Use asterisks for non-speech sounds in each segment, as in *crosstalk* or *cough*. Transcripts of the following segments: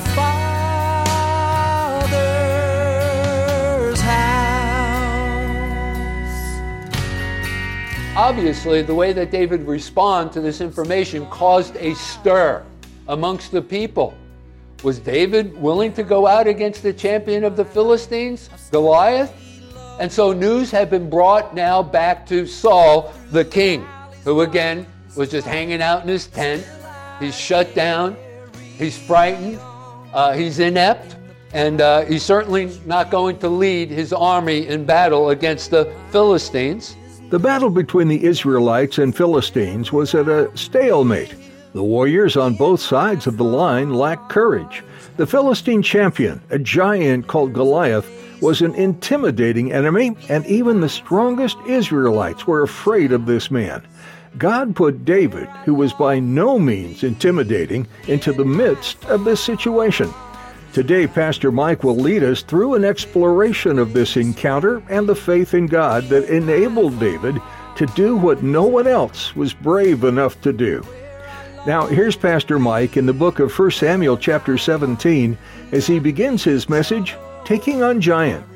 Father's house. Obviously, the way that David responded to this information caused a stir amongst the people. Was David willing to go out against the champion of the Philistines, Goliath? And so news had been brought now back to Saul, the king, who again was just hanging out in his tent. He's shut down, he's frightened, uh, he's inept, and uh, he's certainly not going to lead his army in battle against the Philistines. The battle between the Israelites and Philistines was at a stalemate. The warriors on both sides of the line lacked courage. The Philistine champion, a giant called Goliath, was an intimidating enemy, and even the strongest Israelites were afraid of this man. God put David, who was by no means intimidating, into the midst of this situation. Today, Pastor Mike will lead us through an exploration of this encounter and the faith in God that enabled David to do what no one else was brave enough to do. Now, here's Pastor Mike in the book of 1 Samuel, chapter 17, as he begins his message Taking on Giants.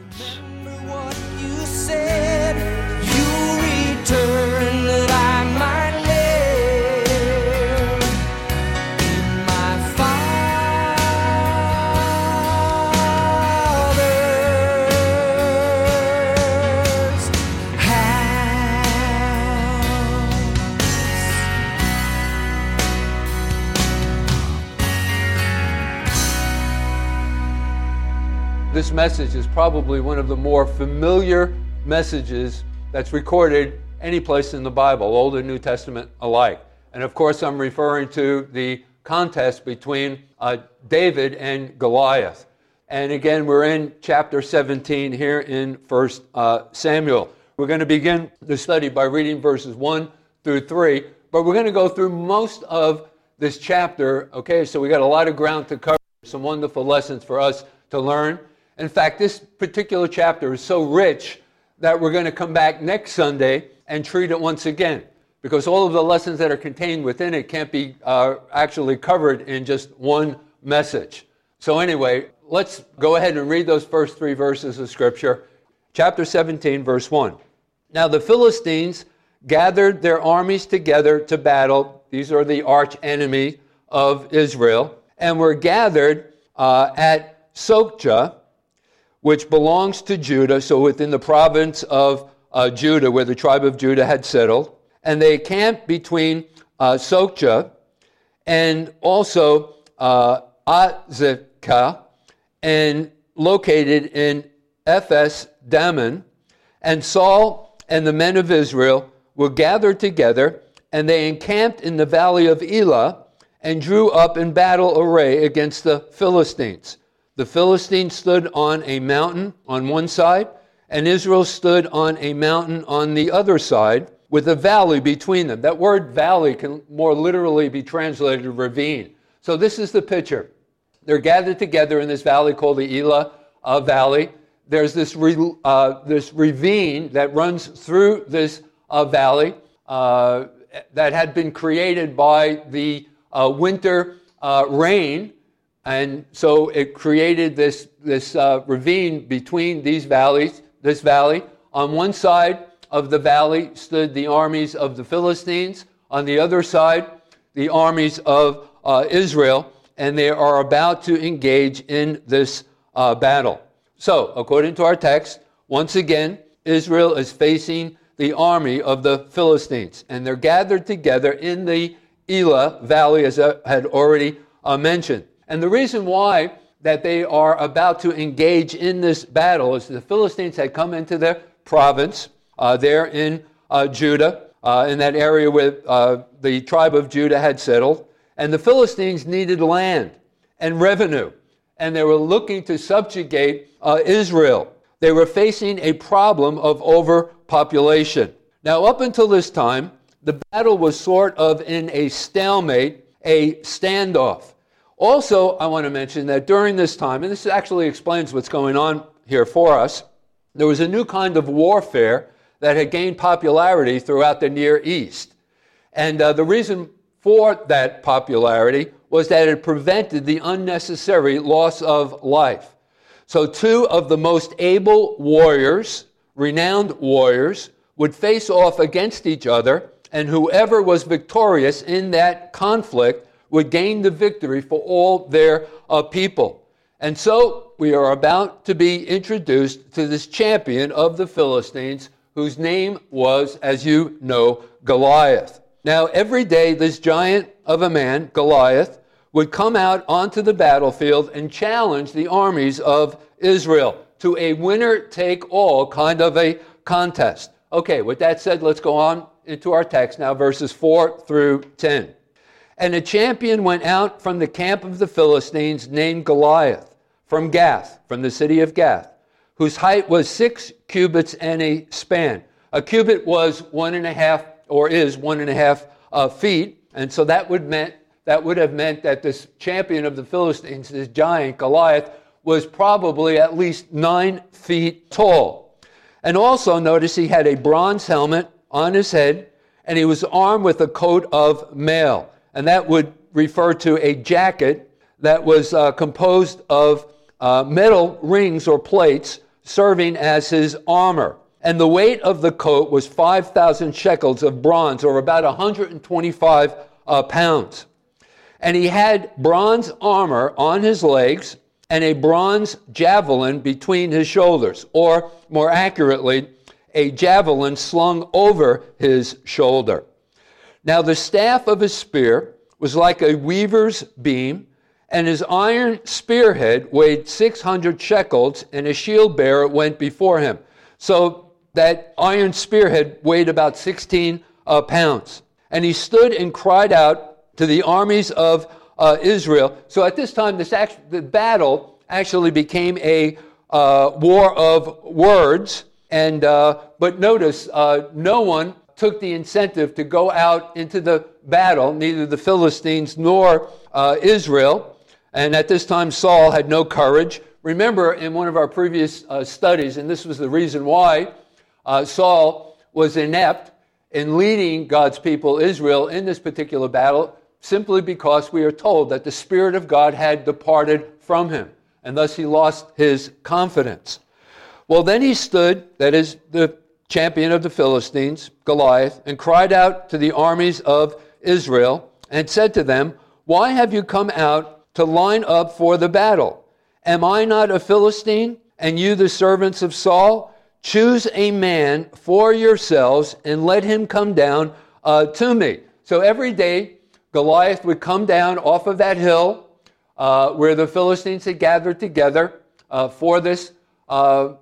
This message is probably one of the more familiar messages that's recorded any place in the Bible, Old and New Testament alike. And of course, I'm referring to the contest between uh, David and Goliath. And again, we're in chapter 17 here in 1 uh, Samuel. We're going to begin the study by reading verses 1 through 3, but we're going to go through most of this chapter. Okay, so we got a lot of ground to cover, some wonderful lessons for us to learn. In fact, this particular chapter is so rich that we're going to come back next Sunday and treat it once again because all of the lessons that are contained within it can't be uh, actually covered in just one message. So, anyway, let's go ahead and read those first three verses of Scripture. Chapter 17, verse 1. Now the Philistines gathered their armies together to battle. These are the arch enemy of Israel, and were gathered uh, at Sochoh, which belongs to Judah, so within the province of uh, Judah, where the tribe of Judah had settled. And they camped between uh, Sochoh and also uh, Azekah, and located in Ephes Dammim. And Saul and the men of Israel were gathered together, and they encamped in the valley of Elah and drew up in battle array against the Philistines. The Philistines stood on a mountain on one side, and Israel stood on a mountain on the other side, with a valley between them. That word valley can more literally be translated ravine. So this is the picture. They're gathered together in this valley called the Elah uh, Valley. There's this, re, uh, this ravine that runs through this uh, valley uh, that had been created by the uh, winter uh, rain. And so it created this, this ravine between these valleys, this valley. On one side of the valley stood the armies of the Philistines. On the other side, the armies of Israel and they are about to engage in this uh, battle. So, according to our text, once again, Israel is facing the army of the Philistines, and they're gathered together in the Elah Valley, as I had already uh, mentioned. And the reason why that they are about to engage in this battle is the Philistines had come into their province, uh, there in uh, Judah, uh, in that area where uh, the tribe of Judah had settled. And the Philistines needed land and revenue, and they were looking to subjugate uh, Israel. They were facing a problem of overpopulation. Now, up until this time, the battle was sort of in a stalemate, a standoff. Also, I want to mention that during this time, and this actually explains what's going on here for us, there was a new kind of warfare that had gained popularity throughout the Near East. And uh, the reason for that popularity was that it prevented the unnecessary loss of life. So, two of the most able warriors, renowned warriors, would face off against each other, and whoever was victorious in that conflict would gain the victory for all their uh, people. And so we are about to be introduced to this champion of the Philistines, whose name was, as you know, Goliath. Now, every day, this giant of a man, Goliath, would come out onto the battlefield and challenge the armies of Israel to a winner take all kind of a contest. Okay, with that said, let's go on into our text now, verses 4 through 10. And a champion went out from the camp of the Philistines named Goliath from Gath, from the city of Gath, whose height was six cubits and a span. A cubit was one and a half, or is one and a half uh, feet, and so that would meant that would have meant that this champion of the Philistines, this giant Goliath, was probably at least nine feet tall. And also notice he had a bronze helmet on his head, and he was armed with a coat of mail and that would refer to a jacket that was uh, composed of uh, metal rings or plates serving as his armor. And the weight of the coat was 5,000 shekels of bronze, or about 125 uh, pounds. And he had bronze armor on his legs and a bronze javelin between his shoulders, or more accurately, a javelin slung over his shoulder. Now, the staff of his spear was like a weaver's beam, and his iron spearhead weighed 600 shekels, and a shield bearer went before him. So that iron spearhead weighed about 16 uh, pounds. And he stood and cried out to the armies of uh, Israel. So at this time, this act- the battle actually became a uh, war of words. And uh, but notice, uh, no one took the incentive to go out into the battle, neither the Philistines nor uh, Israel. And at this time, Saul had no courage. Remember, in one of our previous uh, studies, and this was the reason why uh, Saul was inept in leading God's people, Israel, in this particular battle, simply because we are told that the Spirit of God had departed from him, and thus he lost his confidence. Well, then he stood, that is, the champion of the Philistines, Goliath, and cried out to the armies of Israel and said to them, Why have you come out to line up for the battle? Am I not a Philistine, and you the servants of Saul? Choose a man for yourselves and let him come down uh, to me. So every day, Goliath would come down off of that hill uh, where the Philistines had gathered together uh, for this uh,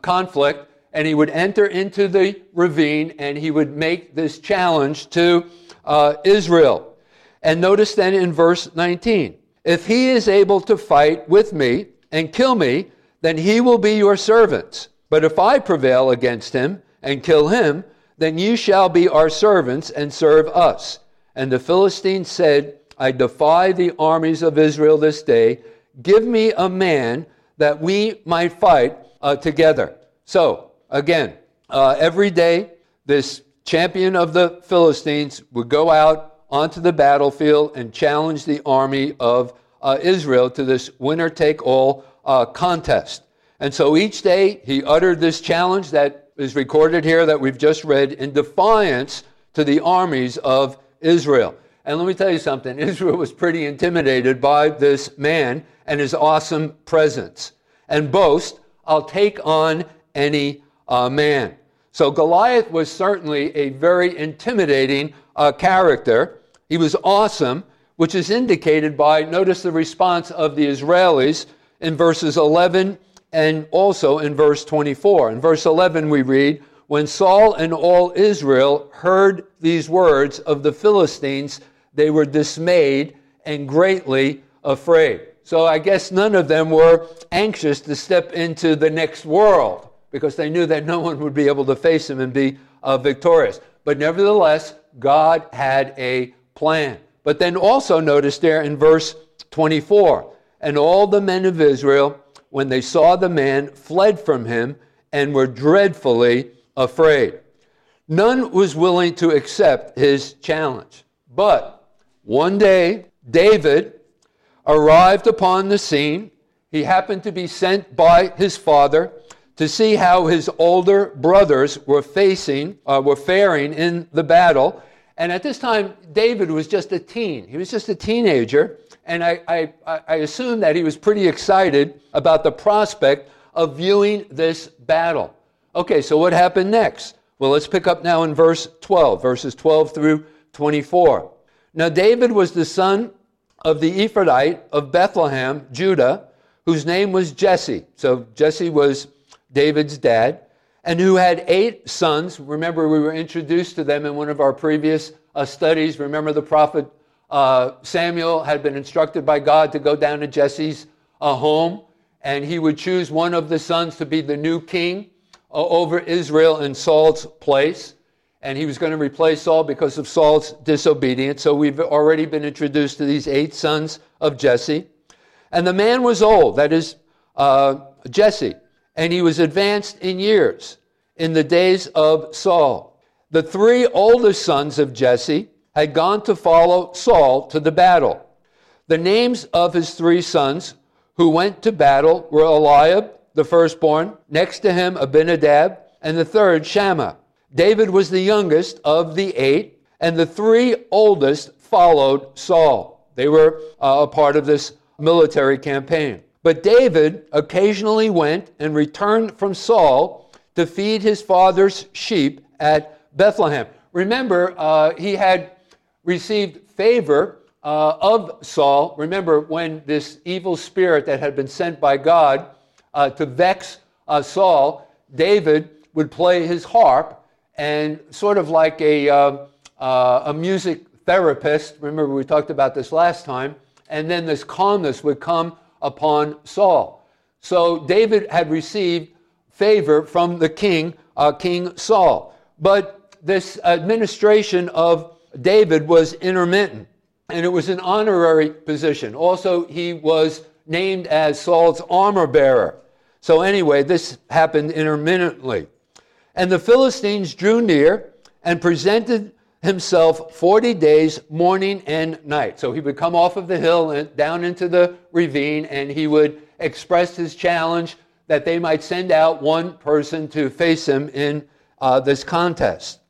conflict and he would enter into the ravine and he would make this challenge to uh, Israel. And notice then in verse 19 if he is able to fight with me and kill me, then he will be your servants. But if I prevail against him and kill him, then you shall be our servants and serve us. And the Philistine said, I defy the armies of Israel this day. Give me a man that we might fight uh, together. So Again, uh, every day, this champion of the Philistines would go out onto the battlefield and challenge the army of uh, Israel to this winner take all uh, contest. And so each day he uttered this challenge that is recorded here that we've just read in defiance to the armies of Israel. And let me tell you something *laughs* Israel was pretty intimidated by this man and his awesome presence and boast, I'll take on any uh, man. So Goliath was certainly a very intimidating uh, character. He was awesome, which is indicated by, notice the response of the Israelis in verses 11 and also in verse 24. In verse 11, we read, when Saul and all Israel heard these words of the Philistines, they were dismayed and greatly afraid. So I guess none of them were anxious to step into the next world because they knew that no one would be able to face him and be uh, victorious. But nevertheless, God had a plan. But then also notice there in verse 24 and all the men of Israel, when they saw the man, fled from him and were dreadfully afraid. None was willing to accept his challenge. But one day, David arrived upon the scene. He happened to be sent by his father to see how his older brothers were facing, uh, were faring in the battle. And at this time, David was just a teen. He was just a teenager. And I, I, I assume that he was pretty excited about the prospect of viewing this battle. Okay, so what happened next? Well, let's pick up now in verse 12, verses 12 through 24. Now, David was the son of the Ephrathite of Bethlehem, Judah, whose name was Jesse. So Jesse was David's dad, and who had eight sons. Remember, we were introduced to them in one of our previous uh, studies. Remember, the prophet uh, Samuel had been instructed by God to go down to Jesse's uh, home, and he would choose one of the sons to be the new king uh, over Israel in Saul's place and he was going to replace Saul because of Saul's disobedience. So we've already been introduced to these eight sons of Jesse. And the man was old, that is uh, Jesse, and he was advanced in years in the days of Saul. The three oldest sons of Jesse had gone to follow Saul to the battle. The names of his three sons who went to battle were Eliab, the firstborn, next to him Abinadab, and the third Shammah. David was the youngest of the eight, and the three oldest followed Saul. They were uh, a part of this military campaign. But David occasionally went and returned from Saul to feed his father's sheep at Bethlehem. Remember, uh, he had received favor uh, of Saul. Remember, when this evil spirit that had been sent by God uh, to vex uh, Saul, David would play his harp and sort of like a, uh, uh, a music therapist. Remember, we talked about this last time. And then this calmness would come upon Saul. So David had received favor from the king, uh, King Saul. But this administration of David was intermittent, and it was an honorary position. Also, he was named as Saul's armor bearer. So, anyway, this happened intermittently. And the Philistines drew near and presented himself 40 days, morning and night. So he would come off of the hill and down into the ravine and he would express his challenge that they might send out one person to face him in uh, this contest.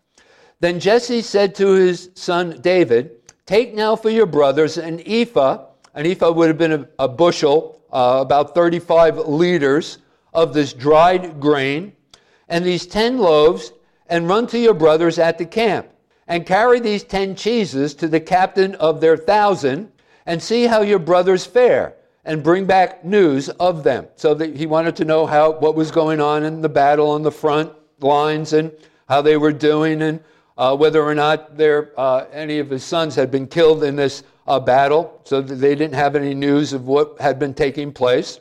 Then Jesse said to his son David, Take now for your brothers an ephah. An ephah would have been a, a bushel, uh, about 35 liters of this dried grain and these ten loaves, and run to your brothers at the camp, and carry these ten cheeses to the captain of their thousand, and see how your brothers fare, and bring back news of them. So that he wanted to know how what was going on in the battle on the front lines and how they were doing, and uh, whether or not their, uh, any of his sons had been killed in this uh, battle, so that they didn't have any news of what had been taking place.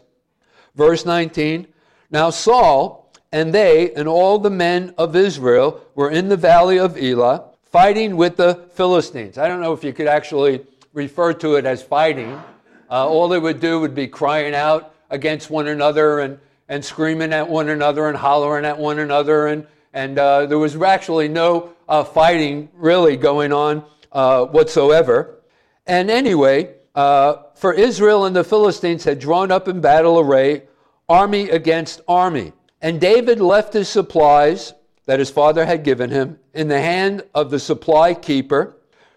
Verse 19 Now Saul and they and all the men of Israel were in the valley of Elah fighting with the Philistines. I don't know if you could actually refer to it as fighting. Uh, all they would do would be crying out against one another and, and screaming at one another and hollering at one another. And, and uh, there was actually no uh, fighting really going on uh, whatsoever. And anyway, uh, for Israel and the Philistines had drawn up in battle array, army against army. And David left his supplies that his father had given him in the hand of the supply keeper,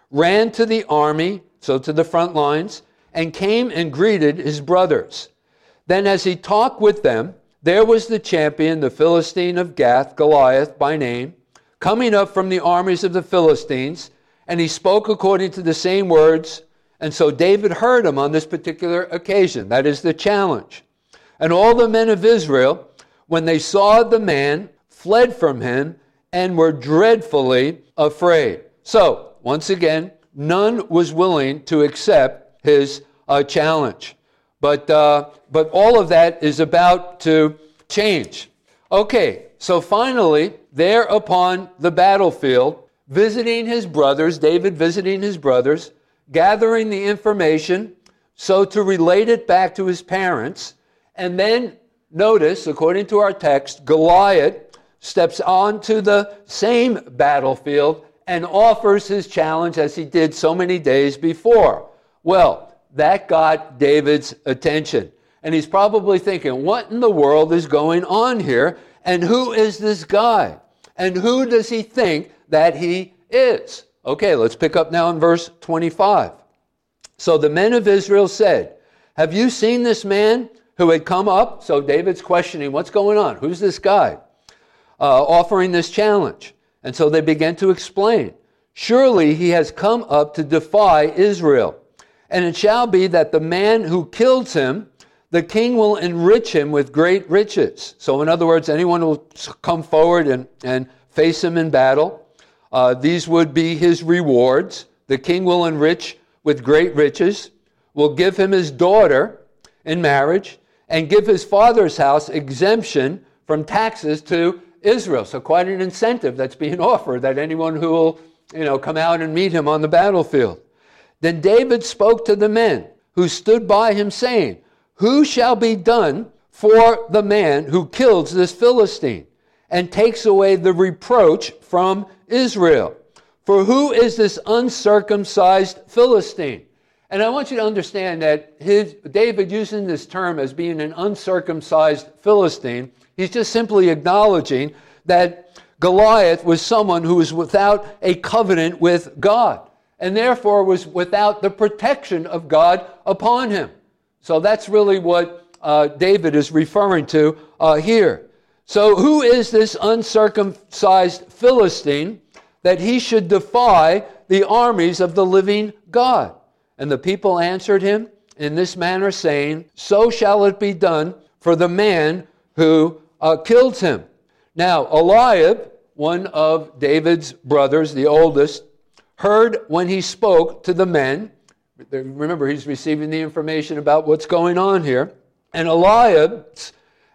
ran to the army, so to the front lines, and came and greeted his brothers. Then, as he talked with them, there was the champion, the Philistine of Gath, Goliath by name, coming up from the armies of the Philistines, and he spoke according to the same words. And so David heard him on this particular occasion. That is the challenge. And all the men of Israel when they saw the man, fled from him and were dreadfully afraid. So, once again, none was willing to accept his uh, challenge. But, uh, but all of that is about to change. Okay, so finally, there upon the battlefield, visiting his brothers, David visiting his brothers, gathering the information so to relate it back to his parents. And then notice, according to our text, Goliath steps onto the same battlefield and offers his challenge as he did so many days before. Well, that got David's attention. And he's probably thinking, what in the world is going on here? And who is this guy? And who does he think that he is? Okay, let's pick up now in verse 25. So the men of Israel said, Have you seen this man who had come up? So David's questioning, What's going on? Who's this guy? Uh, offering this challenge. And so they began to explain. Surely he has come up to defy Israel. And it shall be that the man who kills him, the king will enrich him with great riches. So, in other words, anyone who will come forward and, and face him in battle, uh, these would be his rewards. The king will enrich with great riches, will give him his daughter in marriage, and give his father's house exemption from taxes to Israel. So quite an incentive that's being *laughs* offered that anyone who will, you know, come out and meet him on the battlefield. Then David spoke to the men who stood by him, saying, Who shall be done for the man who kills this Philistine and takes away the reproach from Israel? For who is this uncircumcised Philistine? And I want you to understand that his, David using this term as being an uncircumcised Philistine, he's just simply acknowledging that Goliath was someone who was without a covenant with God and therefore was without the protection of God upon him. So that's really what uh, David is referring to uh, here. So, who is this uncircumcised Philistine that he should defy the armies of the living God? And the people answered him in this manner, saying, So shall it be done for the man who uh, killed him. Now, Eliab, one of David's brothers, the oldest, heard when he spoke to the men. Remember, he's receiving the information about what's going on here. And Eliab's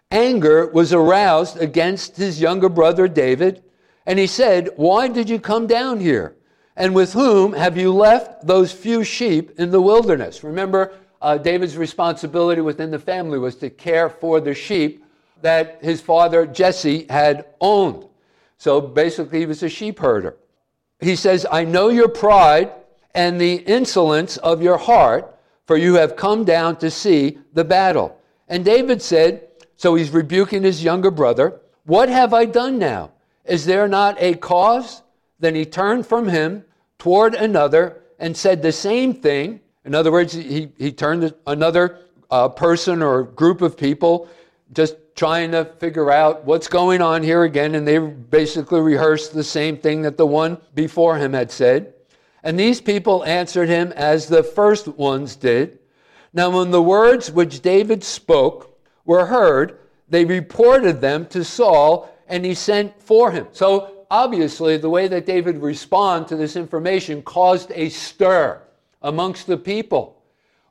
anger was aroused against his younger brother David. And he said, Why did you come down here? And with whom have you left those few sheep in the wilderness? Remember, uh, David's responsibility within the family was to care for the sheep that his father Jesse had owned. So basically, he was a sheep herder. He says, I know your pride and the insolence of your heart, for you have come down to see the battle. And David said, so he's rebuking his younger brother, What have I done now? Is there not a cause? Then he turned from him toward another and said the same thing. In other words, he, he turned another uh, person or group of people, just trying to figure out what's going on here again, and they basically rehearsed the same thing that the one before him had said. And these people answered him as the first ones did. Now, when the words which David spoke were heard, they reported them to Saul, and he sent for him. So, obviously, the way that David responded to this information caused a stir amongst the people.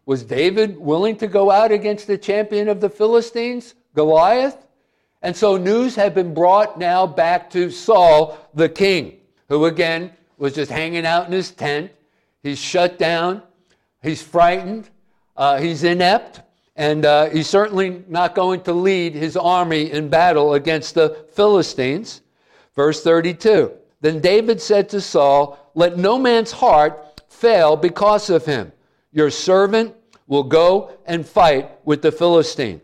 Was David willing to go out against the champion of the Philistines? Goliath. And so news had been brought now back to Saul the king, who again was just hanging out in his tent. He's shut down, he's frightened, uh, he's inept, and uh, he's certainly not going to lead his army in battle against the Philistines. Verse 32 Then David said to Saul, Let no man's heart fail because of him. Your servant will go and fight with the Philistine.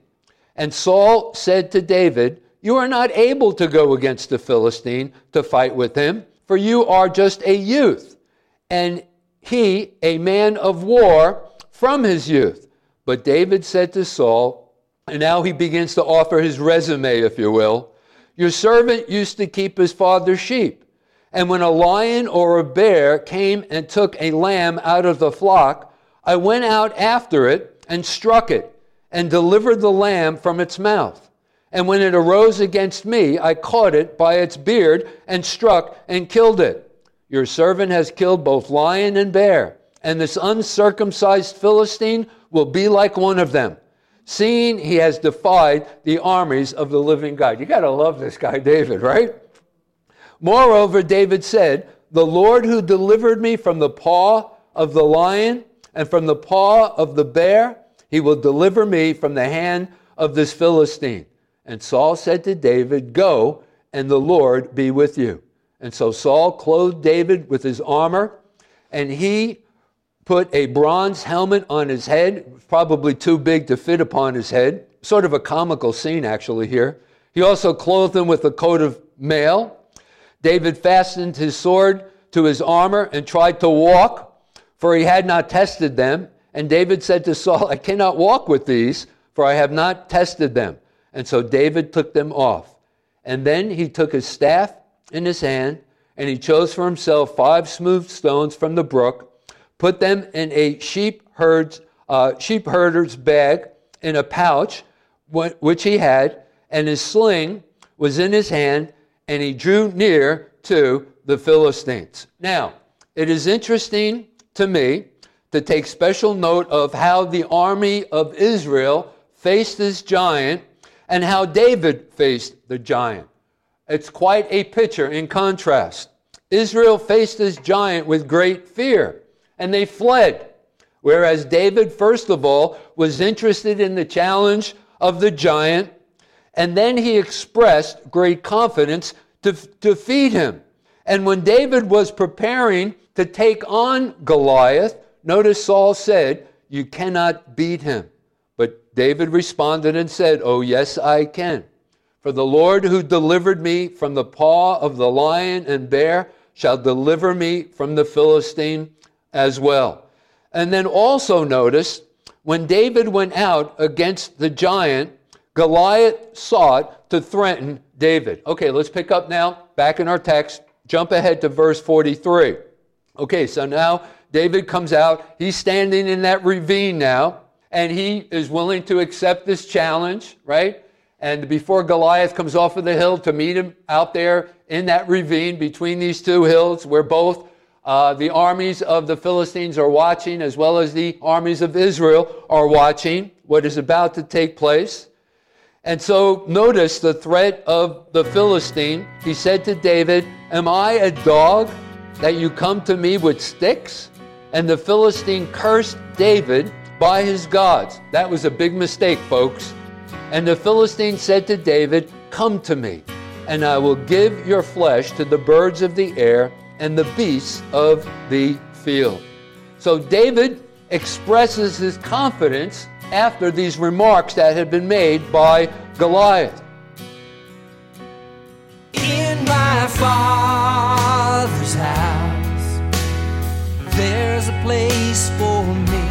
And Saul said to David, You are not able to go against the Philistine to fight with him, for you are just a youth, and he a man of war from his youth. But David said to Saul, and now he begins to offer his resume, if you will. Your servant used to keep his father's sheep. And when a lion or a bear came and took a lamb out of the flock, I went out after it and struck it and delivered the lamb from its mouth. And when it arose against me, I caught it by its beard and struck and killed it. Your servant has killed both lion and bear, and this uncircumcised Philistine will be like one of them, seeing he has defied the armies of the living God. You got to love this guy, David, right? Moreover, David said, The Lord who delivered me from the paw of the lion and from the paw of the bear, he will deliver me from the hand of this Philistine. And Saul said to David, Go, and the Lord be with you. And so Saul clothed David with his armor, and he put a bronze helmet on his head, probably too big to fit upon his head. Sort of a comical scene, actually, here. He also clothed him with a coat of mail. David fastened his sword to his armor and tried to walk, for he had not tested them. And David said to Saul, I cannot walk with these, for I have not tested them. And so David took them off. And then he took his staff in his hand, and he chose for himself five smooth stones from the brook, put them in a sheep herd's, uh, sheep herder's bag in a pouch, which he had, and his sling was in his hand, and he drew near to the Philistines. Now, it is interesting to me to take special note of how the army of Israel faced this giant and how David faced the giant. It's quite a picture in contrast. Israel faced this giant with great fear, and they fled. Whereas David, first of all, was interested in the challenge of the giant, and then he expressed great confidence to defeat him. And when David was preparing to take on Goliath, notice Saul said, You cannot beat him. But David responded and said, Oh, yes, I can. For the Lord who delivered me from the paw of the lion and bear shall deliver me from the Philistine as well. And then also notice when David went out against the giant, Goliath sought to threaten David. Okay, let's pick up now, back in our text, jump ahead to verse 43. Okay, so now David comes out. He's standing in that ravine now and he is willing to accept this challenge, right? And before Goliath comes off of the hill to meet him out there in that ravine between these two hills, where both uh, the armies of the Philistines are watching, as well as the armies of Israel are watching what is about to take place. And so notice the threat of the Philistine. He said to David, Am I a dog that you come to me with sticks? And the Philistine cursed David by his gods. That was a big mistake, folks. And the Philistine said to David, Come to me, and I will give your flesh to the birds of the air and the beasts of the field. So David expresses his confidence after these remarks that had been made by Goliath. In my father's house, there's place for me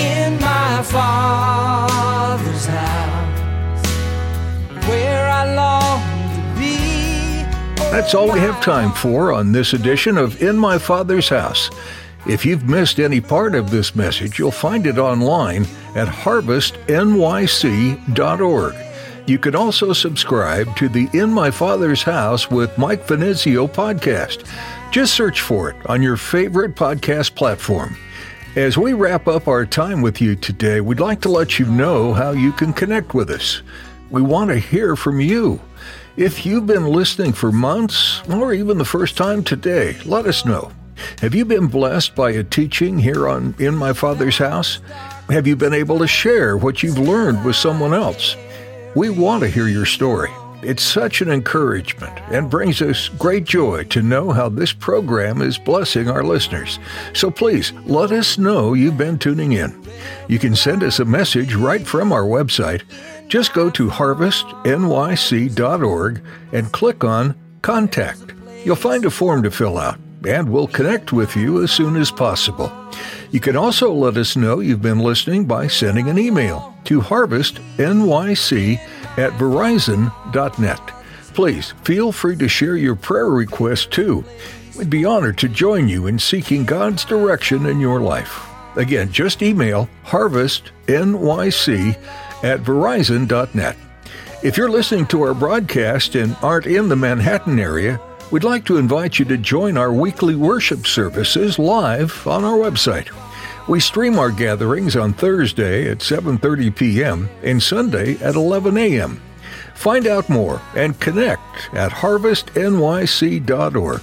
in my father's house where I long to be. That's all we have time for on this edition of In My Father's House. If you've missed any part of this message, you'll find it online at harvestnyc.org. You can also subscribe to the In My Father's House with Mike Finizio podcast. Just search for it on your favorite podcast platform. As we wrap up our time with you today, we'd like to let you know how you can connect with us. We want to hear from you. If you've been listening for months or even the first time today, let us know. Have you been blessed by a teaching here on In My Father's House? Have you been able to share what you've learned with someone else? We want to hear your story. It's such an encouragement and brings us great joy to know how this program is blessing our listeners. So please let us know you've been tuning in. You can send us a message right from our website. Just go to harvestnyc.org and click on Contact. You'll find a form to fill out, and we'll connect with you as soon as possible. You can also let us know you've been listening by sending an email to harvestnyc at verizon.net. Please feel free to share your prayer requests too. We'd be honored to join you in seeking God's direction in your life. Again, just email harvestnyc at verizon.net. If you're listening to our broadcast and aren't in the Manhattan area, we'd like to invite you to join our weekly worship services live on our website. We stream our gatherings on Thursday at 7:30 p.m. and Sunday at 11 a.m. Find out more and connect at harvestnyc.org.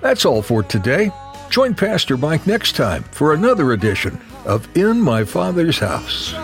That's all for today. Join Pastor Mike next time for another edition of In My Father's House.